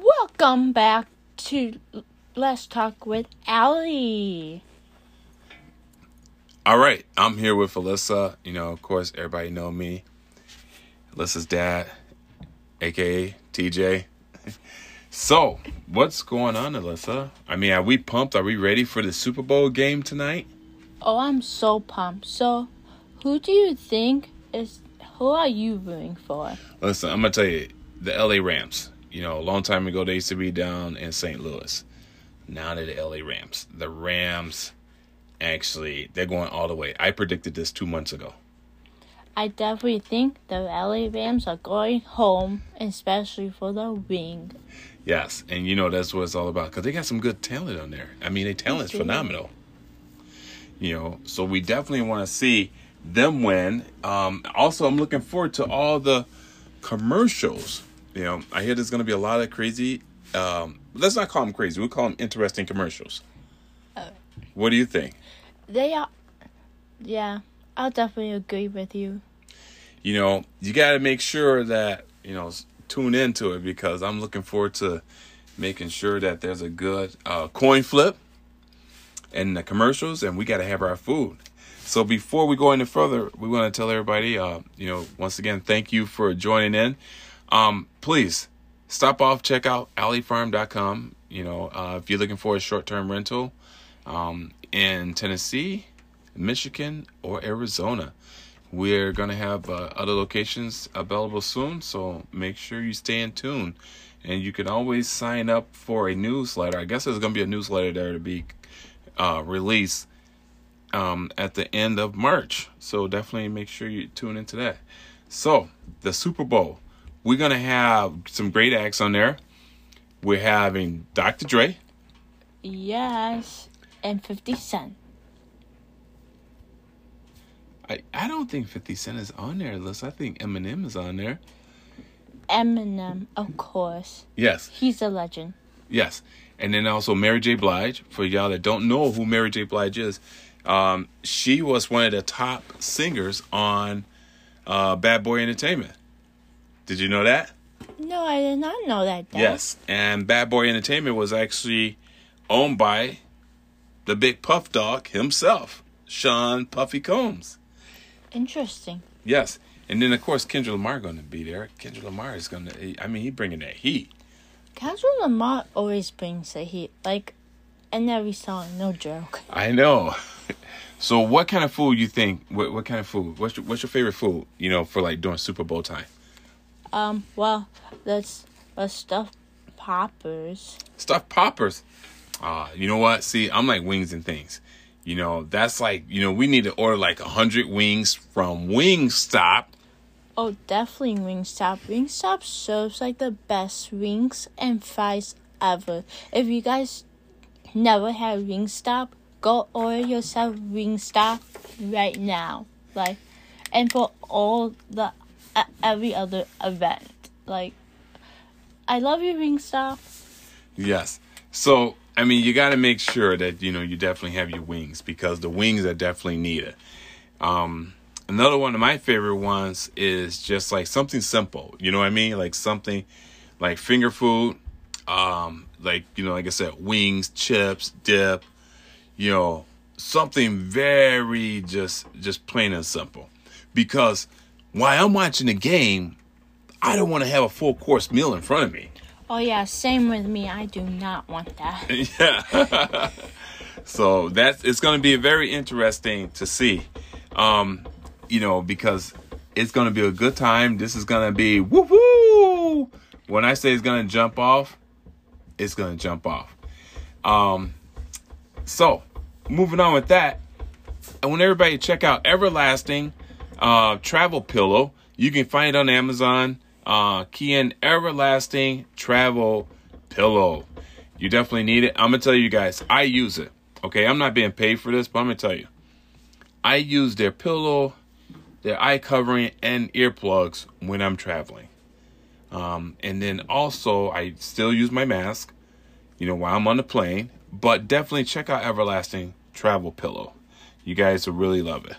Welcome back to Let's Talk with Allie. All right, I'm here with Alyssa. You know, of course, everybody know me. Alyssa's dad, aka TJ. So, what's going on, Alyssa? I mean, are we pumped? Are we ready for the Super Bowl game tonight? Oh, I'm so pumped. So, who do you think is who are you rooting for? Listen, I'm gonna tell you, the LA Rams. You know, a long time ago they used to be down in St. Louis. Now they're the LA Rams. The Rams actually they're going all the way. I predicted this two months ago. I definitely think the LA Rams are going home, especially for the ring. Yes, and you know that's what it's all about because they got some good talent on there. I mean, their talent's phenomenal. You know, so we definitely want to see them win. Um, also, I'm looking forward to all the commercials. You know, I hear there's going to be a lot of crazy. Um, let's not call them crazy. We'll call them interesting commercials. what do you think? They are, yeah, I'll definitely agree with you. you know, you got to make sure that, you know, tune into it because I'm looking forward to making sure that there's a good uh, coin flip and the commercials, and we got to have our food. So before we go any further, we want to tell everybody, uh, you know, once again, thank you for joining in. Um, please stop off, check out alleyfarm.com. You know, uh, if you're looking for a short-term rental um, in Tennessee, Michigan, or Arizona. We're going to have uh, other locations available soon, so make sure you stay in tune. And you can always sign up for a newsletter. I guess there's going to be a newsletter there to be uh, released um, at the end of March. So definitely make sure you tune into that. So, the Super Bowl. We're going to have some great acts on there. We're having Dr. Dre. Yes, and 50 Cent. I, I don't think 50 Cent is on there, Liz. I think Eminem is on there. Eminem, of course. Yes. He's a legend. Yes. And then also Mary J. Blige. For y'all that don't know who Mary J. Blige is, um, she was one of the top singers on uh, Bad Boy Entertainment. Did you know that? No, I did not know that. Dad. Yes. And Bad Boy Entertainment was actually owned by the big Puff Dog himself, Sean Puffy Combs. Interesting. Yes. And then, of course, Kendrick Lamar going to be there. Kendrick Lamar is going to, I mean, he bringing that heat. Kendrick Lamar always brings the heat, like in every song. No joke. I know. So, what kind of food you think? What what kind of food? What's your, what's your favorite food? You know, for like during Super Bowl time. Um, well, let's let's stuff poppers. Stuffed poppers. Ah, you know what? See, I'm like wings and things. You know, that's like you know we need to order like a hundred wings from Wingstop. Oh, definitely Wingstop. Wingstop serves like the best wings and fries ever. If you guys never had Wingstop, go order yourself Wingstop right now. Like, and for all the uh, every other event. Like, I love you, Wingstop. Yes. So I mean, you got to make sure that you know you definitely have your wings because the wings are definitely needed. Um, another one of my favorite ones is just like something simple. You know what I mean? Like something like finger food. Um, like you know, like I said, wings, chips, dip. You know, something very just just plain and simple. Because while I'm watching the game, I don't want to have a full course meal in front of me. Oh yeah, same with me. I do not want that. yeah. so that's it's going to be very interesting to see, um, you know, because it's going to be a good time. This is going to be woo woo. When I say it's going to jump off, it's going to jump off. Um, so moving on with that, I want everybody to check out Everlasting uh, Travel Pillow. You can find it on Amazon. Uh, in Everlasting Travel Pillow. You definitely need it. I'm gonna tell you guys, I use it. Okay, I'm not being paid for this, but I'm gonna tell you, I use their pillow, their eye covering, and earplugs when I'm traveling. Um, and then also, I still use my mask, you know, while I'm on the plane. But definitely check out Everlasting Travel Pillow. You guys will really love it.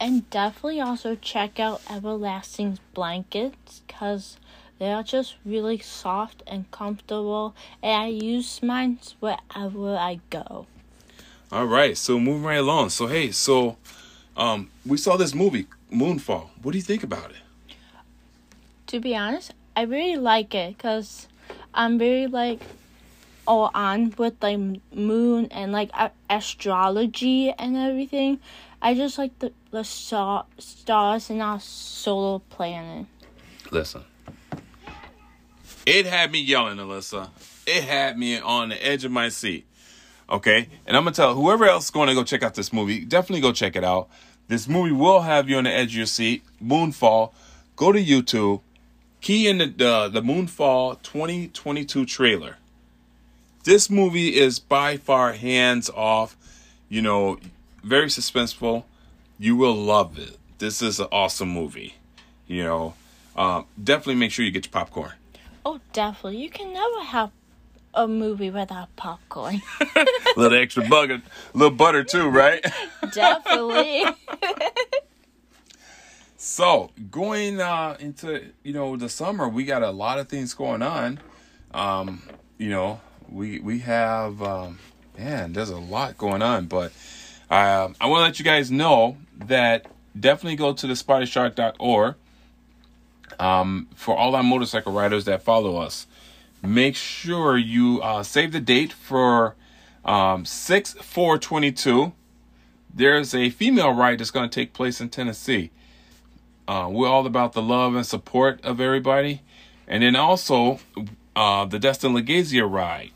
And definitely also check out Everlasting's blankets because They are just really soft and comfortable, and I use mine wherever I go. All right, so moving right along. So hey, so um, we saw this movie Moonfall. What do you think about it? To be honest, I really like it because I'm very like all on with like moon and like astrology and everything. I just like the the star- stars in our solar planet. Listen, it had me yelling, Alyssa. It had me on the edge of my seat. Okay, and I'm gonna tell whoever else is going to go check out this movie, definitely go check it out. This movie will have you on the edge of your seat. Moonfall. Go to YouTube. Key in the the, the Moonfall 2022 trailer. This movie is by far hands off. You know, very suspenseful. You will love it. This is an awesome movie. You know, um, definitely make sure you get your popcorn. Oh, definitely. You can never have a movie without popcorn. a little extra butter, little butter too, right? definitely. so going uh, into you know the summer, we got a lot of things going on. Um, you know, we we have um, man, there's a lot going on, but uh, I want to let you guys know that definitely go to the spottyshark.org um, for all our motorcycle riders that follow us make sure you uh, save the date for um, 6 4 22. There's a female ride that's going to take place in Tennessee. Uh, we're all about the love and support of everybody. And then also uh, the Destin Legieza ride.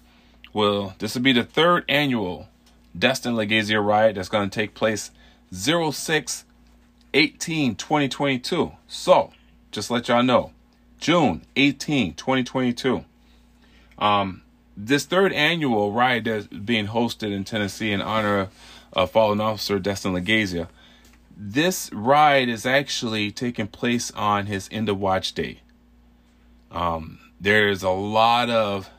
Well, this will be the third annual Destin Legieza ride that's going to take place 06 18 2022. So, just let y'all know, June 18 2022. Um, this third annual ride that's being hosted in Tennessee in honor of fallen officer Destin Legieza. This ride is actually taking place on his end of watch day. Um, there's a lot of,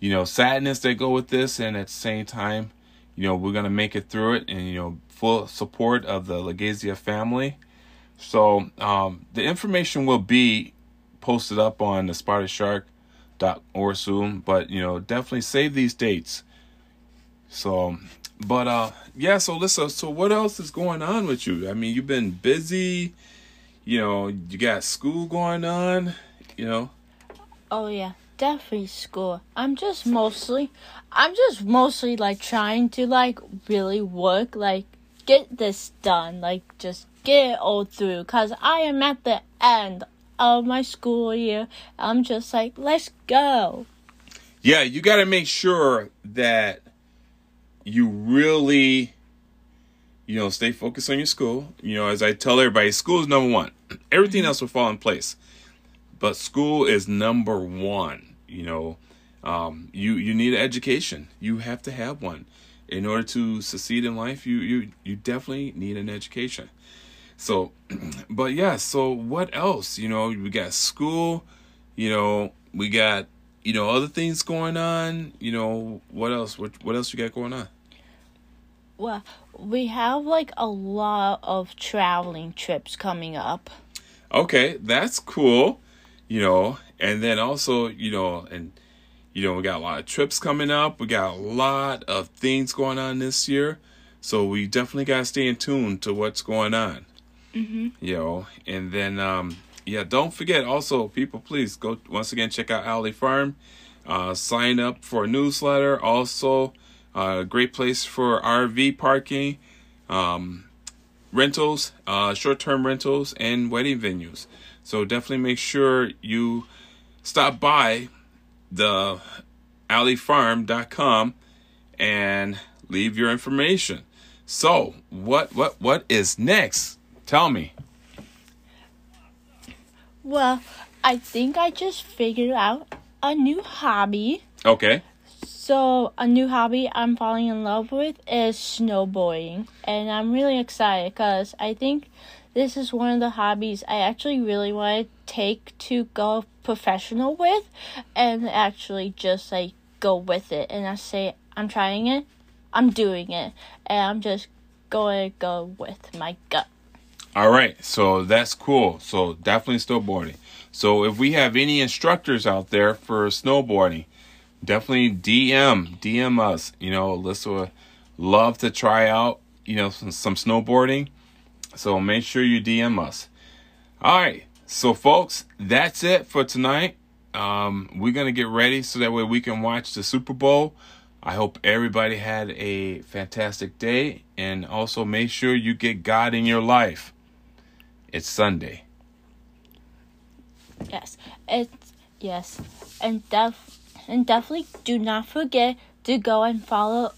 you know, sadness that go with this, and at the same time, you know, we're gonna make it through it, and you know, full support of the Legieza family. So um, the information will be posted up on the Spotted Shark or soon, but you know, definitely save these dates. So, but uh, yeah. So listen. So what else is going on with you? I mean, you've been busy. You know, you got school going on. You know. Oh yeah, definitely school. I'm just mostly, I'm just mostly like trying to like really work, like get this done, like just get it all through. Cause I am at the end of my school year. I'm just like, let's go. Yeah, you got to make sure that you really, you know, stay focused on your school. You know, as I tell everybody, school is number one. Everything mm-hmm. else will fall in place, but school is number one. You know, um, you you need an education. You have to have one in order to succeed in life. You you you definitely need an education. So, but yeah, so what else? You know, we got school, you know, we got, you know, other things going on. You know, what else? What, what else you got going on? Well, we have like a lot of traveling trips coming up. Okay, that's cool. You know, and then also, you know, and you know, we got a lot of trips coming up. We got a lot of things going on this year. So we definitely got to stay in tune to what's going on. Mm-hmm. You know, and then um, yeah, don't forget also, people, please go once again check out Alley Farm. Uh, sign up for a newsletter. Also, a uh, great place for RV parking, um, rentals, uh, short-term rentals, and wedding venues. So definitely make sure you stop by the alleyfarm.com and leave your information. So, what what what is next? Tell me. Well, I think I just figured out a new hobby. Okay. So, a new hobby I'm falling in love with is snowboarding. And I'm really excited because I think this is one of the hobbies I actually really want to take to go professional with and actually just like go with it. And I say, I'm trying it, I'm doing it, and I'm just going to go with my gut. All right, so that's cool. So definitely snowboarding. So if we have any instructors out there for snowboarding, definitely DM DM us. You know, Alyssa would love to try out you know some, some snowboarding. So make sure you DM us. All right, so folks, that's it for tonight. Um, we're gonna get ready so that way we can watch the Super Bowl. I hope everybody had a fantastic day, and also make sure you get God in your life. It's Sunday. Yes, it's yes, and def and definitely do not forget to go and follow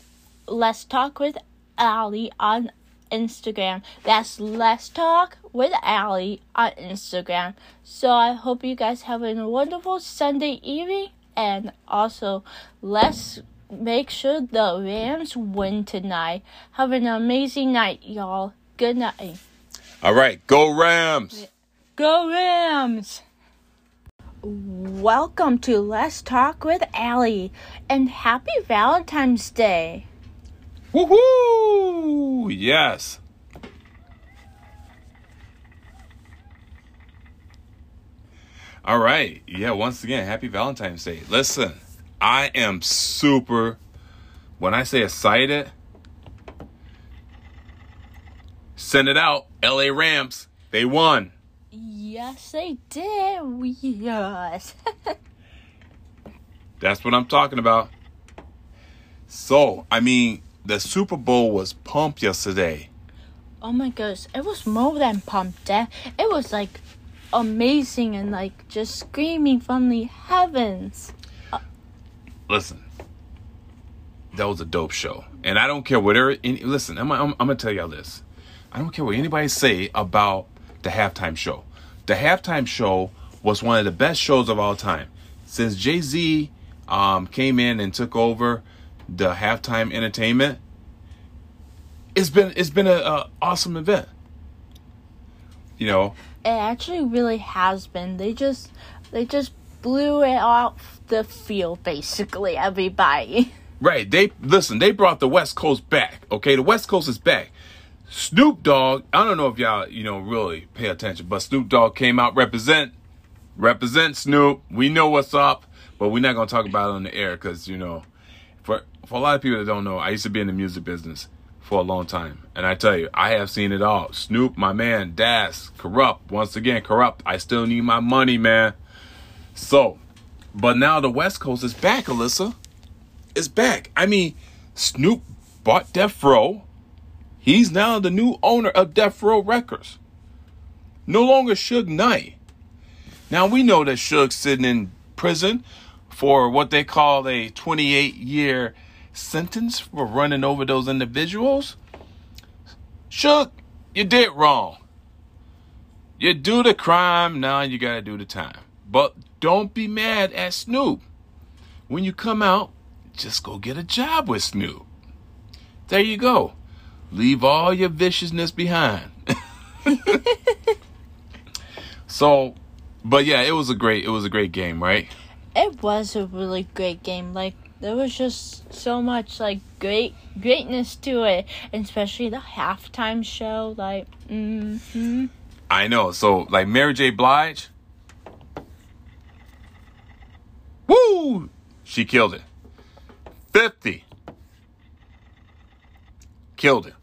Let's Talk with Allie on Instagram. That's Let's Talk with Allie on Instagram. So I hope you guys have a wonderful Sunday evening, and also let's make sure the Rams win tonight. Have an amazing night, y'all. Good night. All right, go Rams. Go Rams! Welcome to Let's Talk with Allie and happy Valentine's Day. Woohoo! Yes. All right. Yeah, once again, happy Valentine's Day. Listen, I am super, when I say excited, send it out. LA Rams, they won. Yes, they did. Yes. That's what I'm talking about. So, I mean, the Super Bowl was pumped yesterday. oh my gosh, it was more than pumped. eh? It was like amazing and like just screaming from the heavens. Listen, that was a dope show, and I don't care whatever. Any, listen, I'm, I'm, I'm gonna tell y'all this. I don't care what anybody say about the halftime show. The halftime show was one of the best shows of all time. Since Jay Z um, came in and took over the halftime entertainment, it's been it's been a, a awesome event. You know, It actually really has been. They just they just blew it off the field basically everybody. Right. They listen, they brought the West Coast back. Okay, the West Coast is back. Snoop Dogg, I don't know if y'all, you know, really pay attention, but Snoop Dogg came out represent represent Snoop. We know what's up, but we're not gonna talk about it on the air because you know, for a lot of people that don't know, I used to be in the music business for a long time. And I tell you, I have seen it all. Snoop, my man, Das, corrupt. Once again, corrupt. I still need my money, man. So, but now the West Coast is back, Alyssa It's back. I mean, Snoop bought Death Row. He's now the new owner of Death Row Records. No longer Suge Knight. Now we know that Suge's sitting in prison for what they call a 28 year sentence for running over those individuals. Suge, you did wrong. You do the crime, now you gotta do the time. But don't be mad at Snoop. When you come out, just go get a job with Snoop. There you go. Leave all your viciousness behind. so, but yeah, it was a great it was a great game, right? It was a really great game. Like there was just so much like great greatness to it, and especially the halftime show. Like, mm-hmm. I know. So, like Mary J. Blige, woo, she killed it. Fifty, killed it.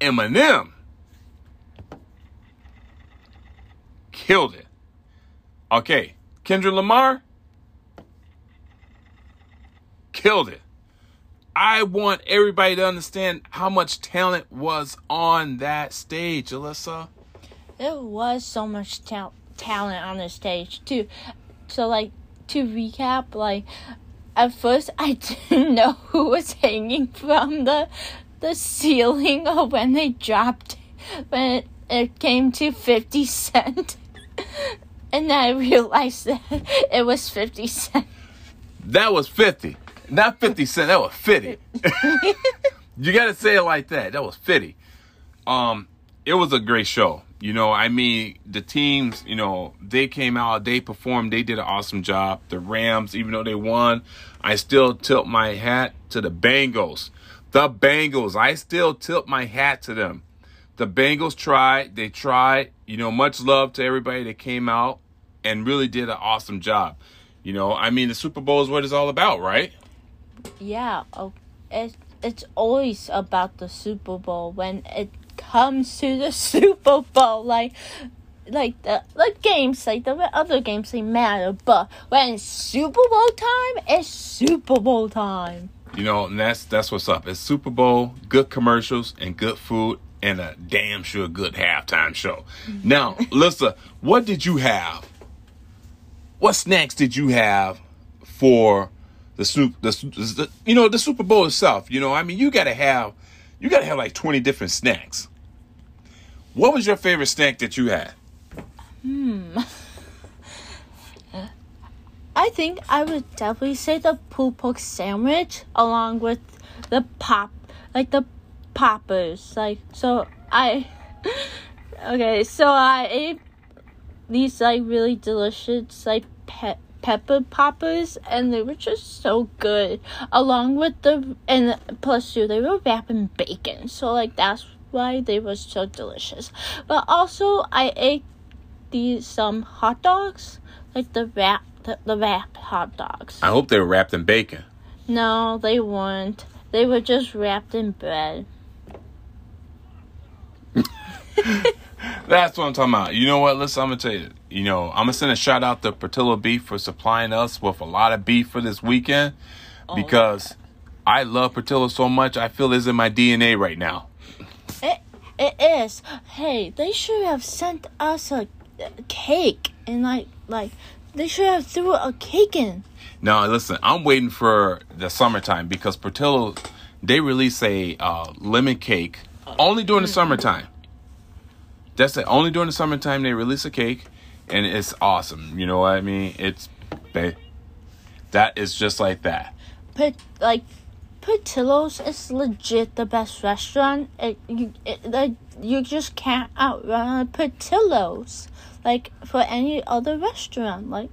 Eminem killed it. Okay, Kendrick Lamar killed it. I want everybody to understand how much talent was on that stage, Alyssa. There was so much ta- talent on the stage too. So like to recap, like at first I didn't know who was hanging from the the ceiling or when they dropped when it, it came to fifty cent. and then I realized that it was fifty cent. That was 50. Not 50 cent, that was 50. you gotta say it like that. That was 50. Um, it was a great show. You know, I mean, the teams, you know, they came out, they performed, they did an awesome job. The Rams, even though they won, I still tilt my hat to the Bengals. The The Bengals. I still tilt my hat to them. The Bengals tried. They tried. You know, much love to everybody that came out and really did an awesome job. You know, I mean, the Super Bowl is what it's all about, right? Yeah, oh, it, it's always about the Super Bowl when it comes to the Super Bowl. Like, like the like games, like the other games, they matter. But when it's Super Bowl time, it's Super Bowl time. You know, and that's that's what's up. It's Super Bowl, good commercials, and good food, and a damn sure good halftime show. Now, Lisa, what did you have? What snacks did you have for the soup? The, the you know the Super Bowl itself. You know, I mean, you gotta have you gotta have like twenty different snacks. What was your favorite snack that you had? Hmm. I think I would definitely say the pulled pork sandwich along with the pop, like the poppers. Like so, I okay. So I ate these like really delicious like pe- pepper poppers, and they were just so good. Along with the and plus two, they were wrapped in bacon. So like that's why they were so delicious. But also, I ate these some um, hot dogs, like the wrap the, the wrapped hot dogs. I hope they were wrapped in bacon. No, they weren't. They were just wrapped in bread. That's what I'm talking about. You know what? Listen, I'm gonna tell you. You know, I'm gonna send a shout out to Portillo Beef for supplying us with a lot of beef for this weekend oh, because I love Portillo so much. I feel it's in my DNA right now. It it is. Hey, they should have sent us a, a cake and like like they should have threw a cake in. Now listen, I'm waiting for the summertime because Portillo they release a uh, lemon cake only during the summertime. That's the Only during the summertime they release a cake, and it's awesome. You know what I mean? It's they, that is just like that. But like Portillo's is legit the best restaurant. It, you, it, like, you just can't outrun Portillo's like for any other restaurant. Like,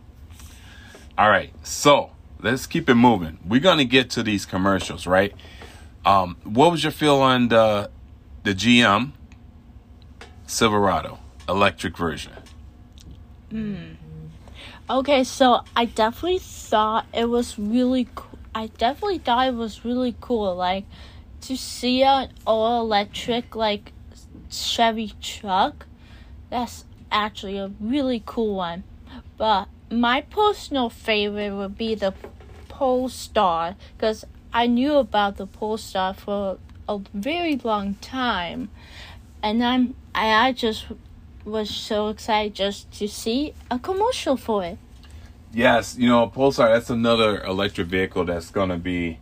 all right, so let's keep it moving. We're gonna get to these commercials, right? Um, what was your feel on the the GM Silverado electric version? Hmm. Okay, so I definitely thought it was really cool. I definitely thought it was really cool, like to see an all electric like Chevy truck. That's actually a really cool one. But my personal favorite would be the Polestar because I knew about the Polestar for a very long time, and I'm I, I just was so excited just to see a commercial for it. Yes, you know Polestar. That's another electric vehicle that's gonna be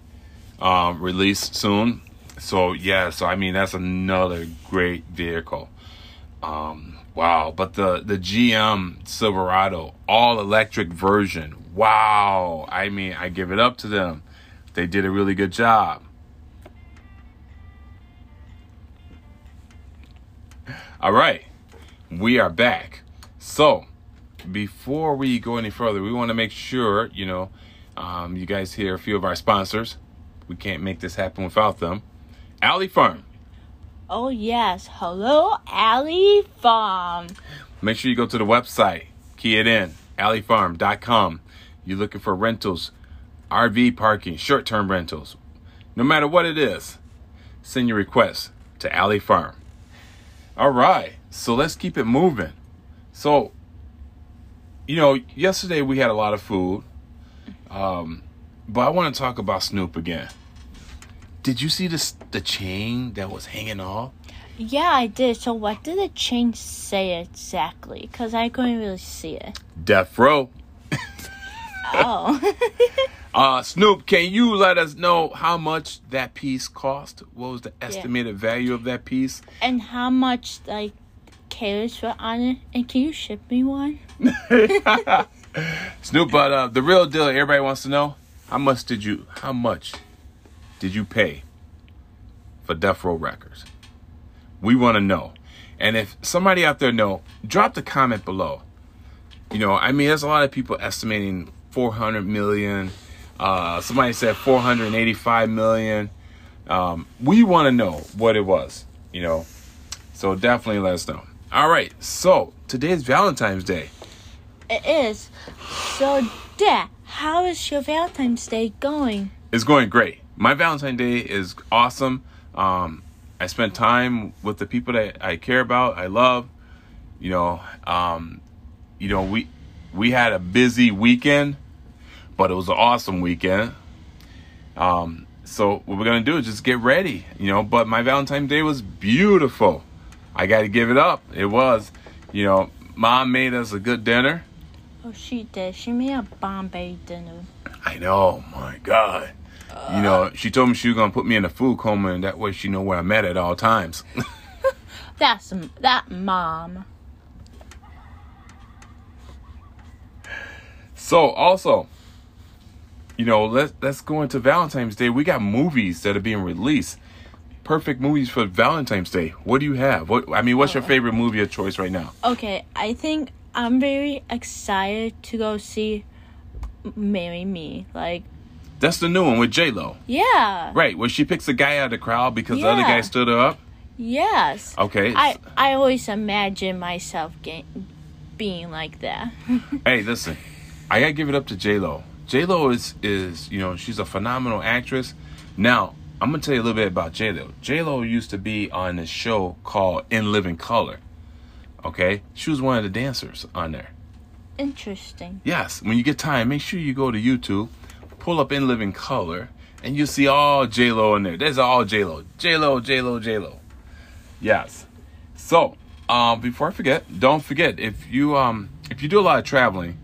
um, released soon. So yeah, so I mean that's another great vehicle. Um, Wow, but the the GM Silverado all electric version. Wow. I mean, I give it up to them. They did a really good job. All right. We are back. So, before we go any further, we want to make sure, you know, um, you guys hear a few of our sponsors. We can't make this happen without them. Alley Farm Oh, yes. Hello, Alley Farm. Make sure you go to the website, key it in, alleyfarm.com. You're looking for rentals, RV parking, short term rentals. No matter what it is, send your request to Alley Farm. All right, so let's keep it moving. So, you know, yesterday we had a lot of food, um, but I want to talk about Snoop again. Did you see this the chain that was hanging off? Yeah, I did. So what did the chain say exactly? Because I couldn't really see it. Death row. oh. uh, Snoop, can you let us know how much that piece cost? What was the estimated yeah. value of that piece? And how much like carats were on it? And can you ship me one? Snoop, but uh, the real deal, everybody wants to know how much did you? How much did you pay for Death Row Records? We want to know. And if somebody out there know, drop the comment below. You know, I mean, there's a lot of people estimating 400 million. Uh, somebody said 485 million. Um, we want to know what it was, you know. So definitely let us know. All right. So today's Valentine's Day. It is. So, Dad, how is your Valentine's Day going? It's going great. My Valentine's Day is awesome. Um, I spent time with the people that I care about, I love. You know, um, you know, we we had a busy weekend, but it was an awesome weekend. Um, so what we're gonna do is just get ready, you know. But my Valentine's Day was beautiful. I got to give it up. It was, you know, mom made us a good dinner. Oh, she did. She made a Bombay dinner. I know, my God. You know, she told me she was gonna put me in a food coma, and that way she know where I'm at at all times. That's that mom. so also, you know, let's let's go into Valentine's Day. We got movies that are being released. Perfect movies for Valentine's Day. What do you have? What I mean, what's your oh. favorite movie of choice right now? Okay, I think I'm very excited to go see Marry Me. Like, That's the new one with J Lo. yeah. Right, where she picks a guy out of the crowd because the other guy stood her up. Yes. Okay. I I always imagine myself get, being like that. hey, listen, I gotta give it up to J Lo. J Lo is is you know she's a phenomenal actress. Now I'm gonna tell you a little bit about J Lo. J Lo used to be on this show called In Living Color. Okay, she was one of the dancers on there. Interesting. Yes, when you get time, make sure you go to YouTube, pull up In Living Color, and you see all J Lo in there. There's all J Lo, J Lo, J Lo, J Lo. Yes. So, um, before I forget, don't forget if you um if you do a lot of traveling,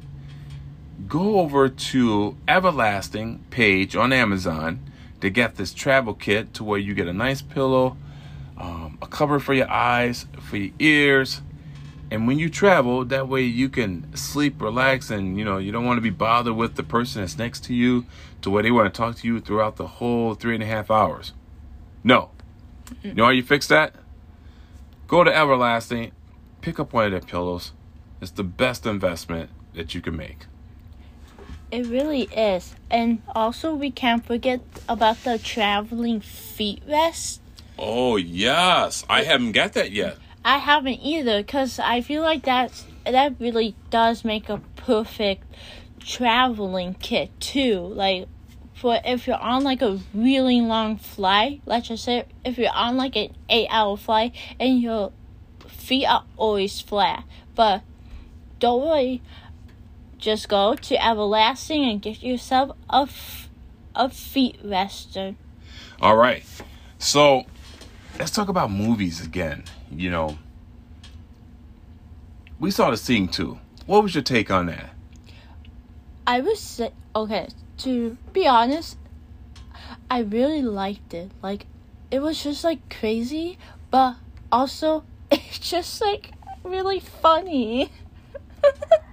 go over to Everlasting page on Amazon to get this travel kit to where you get a nice pillow, um, a cover for your eyes, for your ears, and when you travel, that way you can sleep, relax, and you know you don't want to be bothered with the person that's next to you to where they want to talk to you throughout the whole three and a half hours. No. You know how you fix that? Go to Everlasting, pick up one of their pillows. It's the best investment that you can make. It really is. And also, we can't forget about the traveling feet rest. Oh yes, I haven't got that yet. I haven't either, cause I feel like that's that really does make a perfect traveling kit too. Like, for if you're on like a really long flight, let's just say if you're on like an eight-hour flight and your feet are always flat, but don't worry, just go to Everlasting and get yourself a f- a feet rester. All right. So let's talk about movies again. You know, we saw the Sing 2. What was your take on that? I was say okay. To be honest, I really liked it. Like, it was just like crazy, but also it's just like really funny.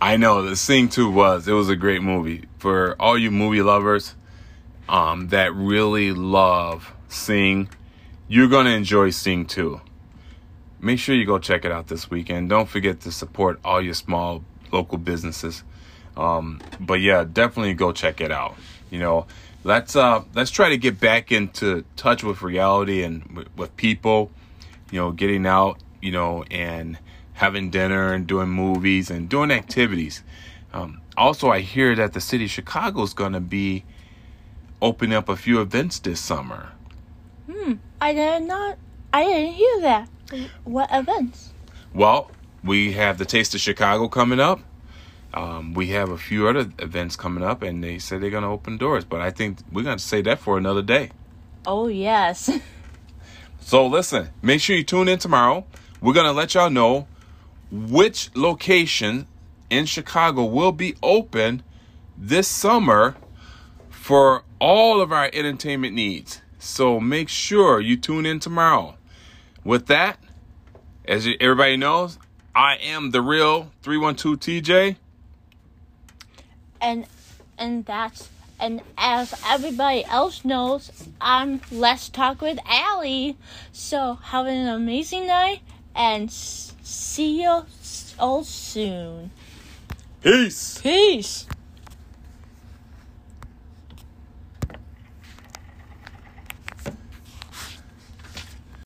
I know the Sing 2 was. It was a great movie. For all you movie lovers um, that really love Sing, you're to enjoy Sing 2. Make sure you go check it out this weekend. Don't forget to support all your small local businesses. Um, but yeah, definitely go check it out. You know, let's uh let's try to get back into touch with reality and with, with people. You know, getting out. You know, and having dinner and doing movies and doing activities. Um, also, I hear that the city of Chicago is going to be opening up a few events this summer. Hmm. I did not. I didn't hear that. What events? Well, we have the Taste of Chicago coming up. Um, we have a few other events coming up, and they said they're going to open doors. But I think we're going to say that for another day. Oh yes. So listen, make sure you tune in tomorrow. We're going to let y'all know which location in Chicago will be open this summer for all of our entertainment needs. So make sure you tune in tomorrow. With that, as everybody knows, I am the real 312 TJ. and and that's and as everybody else knows, I'm Let's Talk with Allie. So have an amazing night and see you all soon. Peace. Peace.